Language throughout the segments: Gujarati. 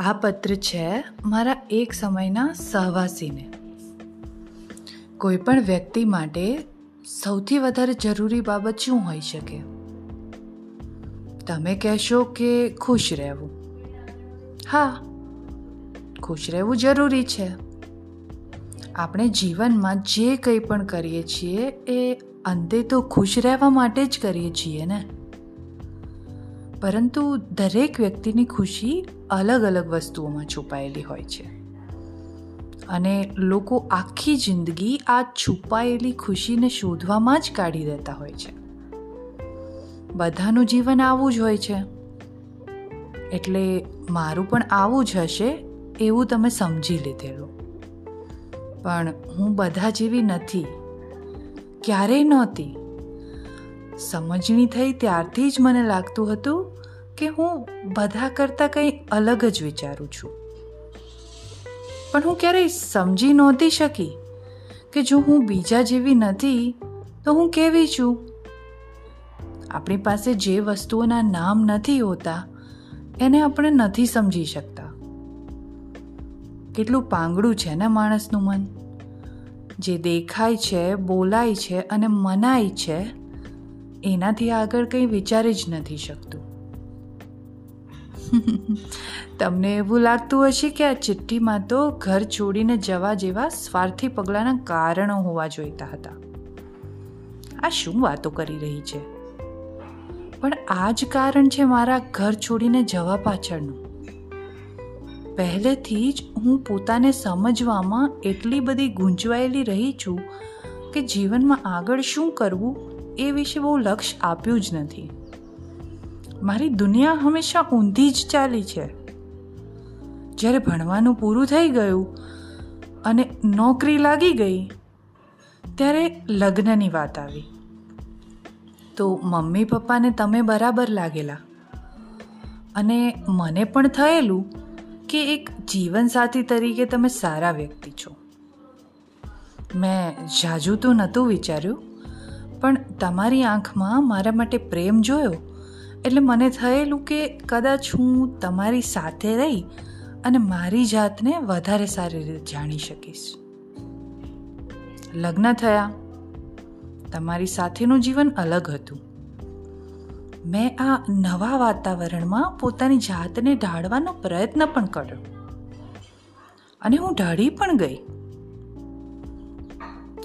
આ પત્ર છે મારા એક સમયના સહવાસીને. કોઈ પણ વ્યક્તિ માટે સૌથી વધારે જરૂરી બાબત શું હોઈ શકે? તમે કહેશો કે ખુશ રહેવું. હા, ખુશ રહેવું જરૂરી છે. આપણે જીવનમાં જે કંઈ પણ કરીએ છીએ એ અંતે તો ખુશ રહેવા માટે જ કરીએ છીએ ને? પરંતુ દરેક વ્યક્તિની ખુશી અલગ અલગ વસ્તુઓમાં છુપાયેલી હોય છે. અને લોકો આખી જિંદગી આ છુપાયેલી ખુશીને શોધવામાં જ કાઢી દેતા હોય છે. બધાનું જીવન આવું જ હોય છે. એટલે મારું પણ આવું જ હશે એવું તમે સમજી લીધેલું. પણ હું બધા જેવી નથી. ક્યારેય નહોતી. સમજણી થઈ ત્યારથી જ મને લાગતું હતું કે હું બધા કરતાં કંઈ અલગ જ વિચારું છું. પણ હું ક્યારેય સમજી નહોતી શકી કે જો હું બીજા જેવી નથી, તો હું કેવી છું? આપણી પાસે જે વસ્તુઓના નામ નથી હોતા, એને આપણે નથી સમજી શકતા. કેટલું પાંગડું છે ને માણસનું મન? જે દેખાય છે, બોલાય છે અને મનાય છે એનાથી આગળ કંઈ વિચારી જ નથી શકતું. તમને એવું લાગતું હશે કે આ ચિઠ્ઠીમાં તો ઘર છોડીને જવા જેવા સ્વાર્થી પગલાંના કારણો હોવા જોઈતા હતા. આ શું વાતો કરી રહી છે? પણ આ જ કારણ છે મારા ઘર છોડીને જવા પાછળનું. પહેલેથી જ હું પોતાને સમજવામાં એટલી બધી ગૂંચવાયેલી રહી છું કે જીવનમાં આગળ શું કરવું એ વિશે બહુ લક્ષ આપ્યું જ નથી. મારી દુનિયા હંમેશા ઊંધી જ ચાલી છે. જ્યારે ભણવાનું પૂરું થઈ ગયું અને નોકરી લાગી ગઈ, ત્યારે લગ્નની વાત આવી. તો મમ્મી પપ્પાને તમે બરાબર લાગેલા. અને મને પણ થયેલું કે એક જીવનસાથી તરીકે તમે સારા વ્યક્તિ છો. મેં ઝાઝું તો નહોતું વિચાર્યું પણ તમારી આંખમાં મારા માટે પ્રેમ જોયો? એટલે મને થયેલું કે કદાચ હું તમારી સાથે રહી અને મારી જાતને વધારે સારી રીતે જાણી શકીશ. લગ્ન થયા. તમારી સાથેનું જીવન અલગ હતું. મેં આ નવા વાતાવરણમાં પોતાની જાતને ઢાળવાનો પ્રયત્ન પણ કર્યો. અને હું ઢાળી પણ ગઈ.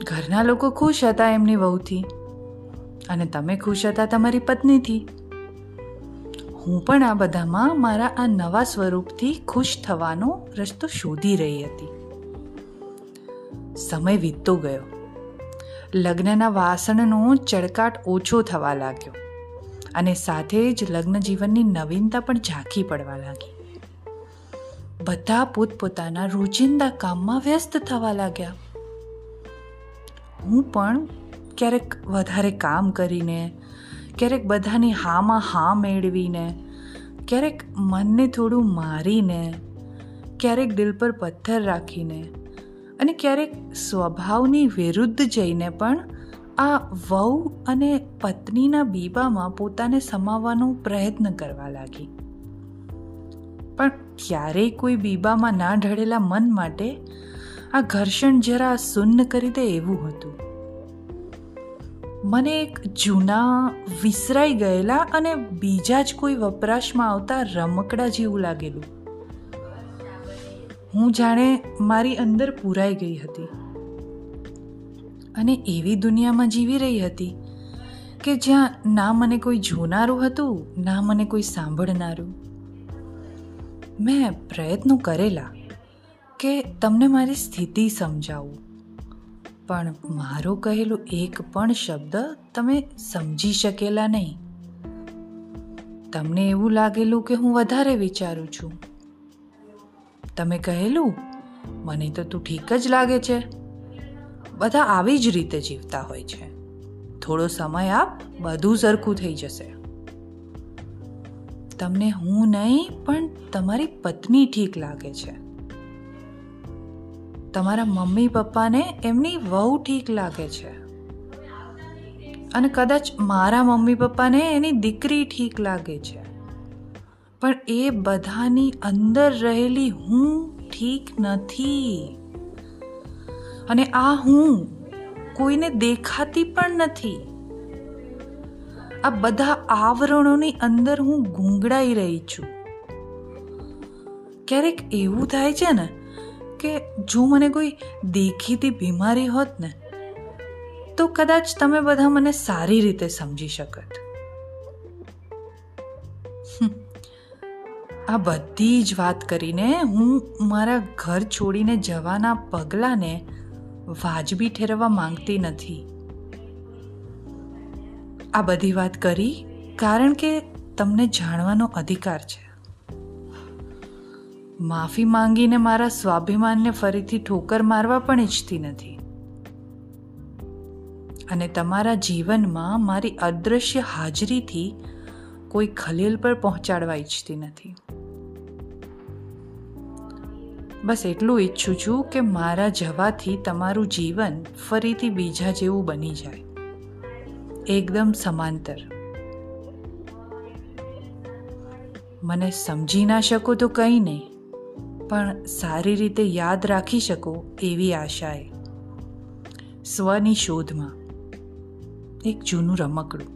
ઘરના લોકો ખુશ હતા એમની વહુથી. અને તમે ખુશ હતા તમારી પત્નીથી. હું પણ આ બધામાં મારા આ નવા સ્વરૂપથી ખુશ થવાનો રસ્તો શોધી રહી હતી. સમય વીતતો ગયો. લગ્નના વાસણનો ચડકાટ ઓછો થવા લાગ્યો અને સાથે જ લગ્ન જીવનની નવીનતા પણ ઝાંખી પડવા લાગી. બધા પોતપોતાના રોજિંદા કામમાં વ્યસ્ત થવા લાગ્યા. હું પણ ક્યારેક વધારે કામ કરીને, ક્યારેક બધાની હામાં હા મેળવીને, ક્યારેક મનને થોડું મારીને, ક્યારેક દિલ પર પથ્થર રાખીને અને ક્યારેક સ્વભાવની વિરુદ્ધ જઈને પણ આ વહુ અને પત્નીના બીબામાં પોતાને સમાવવાનો પ્રયત્ન કરવા લાગી. પણ ક્યારેય કોઈ બીબામાં ના ઢળેલા મન માટે આ ઘર્ષણ જરા સુન્ન કરી દે એવું હતું. મને એક જૂના વિસરાઈ ગયેલા અને બીજા જ કોઈ વપરાશમાં આવતા રમકડા જેવું લાગેલું. હું જાણે મારી અંદર પૂરાઈ ગઈ હતી. અને એવી દુનિયામાં જીવી રહી હતી કે જ્યાં ના મને કોઈ જોનારું હતું, ના મને કોઈ સાંભળનારું. મેં પ્રયત્નો કરેલા કે તમને મારી સ્થિતિ સમજાવું. પણ મારો કહેલો એક પણ શબ્દ તમે સમજી શકેલા નહીં. તમને એવું લાગેલું કે હું વધારે વિચારું છું. તમે કહેલું, મને તો તું ઠીક જ લાગે છે. બધા આવી જ રીતે જીવતા હોય છે. થોડો સમય આપ, બધું સરખું થઈ જશે. તમને હું નહીં, પણ તમારી પત્ની ઠીક લાગે છે. તમારા મમ્મી પપ્પાને એમની વહુ ઠીક લાગે છે. અને કદાચ મારા મમ્મી પપ્પાને એની દીકરી ઠીક લાગે છે. પણ એ બધાની અંદર રહેલી હું ઠીક નથી. અને આ હું કોઈને દેખાતી પણ નથી. આ બધા આવરણોની અંદર હું ગૂંગળાઈ રહી છું. ક્યારેક એવું થાય છે ને કે જો મને કોઈ દેખીતી બીમારી હોત ને, તો કદાચ તમે બધા મને સારી રીતે સમજી શકત. આ બધી જ વાત કરીને હું મારા ઘર છોડીને જવાના પગલાંને વાજબી ઠેરવવા માંગતી નથી. આ બધી વાત કરી કારણ કે તમને જાણવાનો અધિકાર છે. માફી માંગીને મારા સ્વાભિમાનને ફરીથી ઠોકર મારવા પણ ઈચ્છતી નથી. અને તમારા જીવનમાં મારી અદૃશ્ય હાજરીથી કોઈ ખલેલ પર પહોંચાડવા ઈચ્છતી નથી. બસ એટલું ઈચ્છું છું કે મારા જવાથી તમારું જીવન ફરીથી બીજા જેવું બની જાય. એકદમ સમાંતર. મને સમજી ના શકો તો કંઈ નહીં. પણ સારી રીતે યાદ રાખી શકો એવી આશાએ સ્વની શોધમાં. એક જૂનું રમકડું.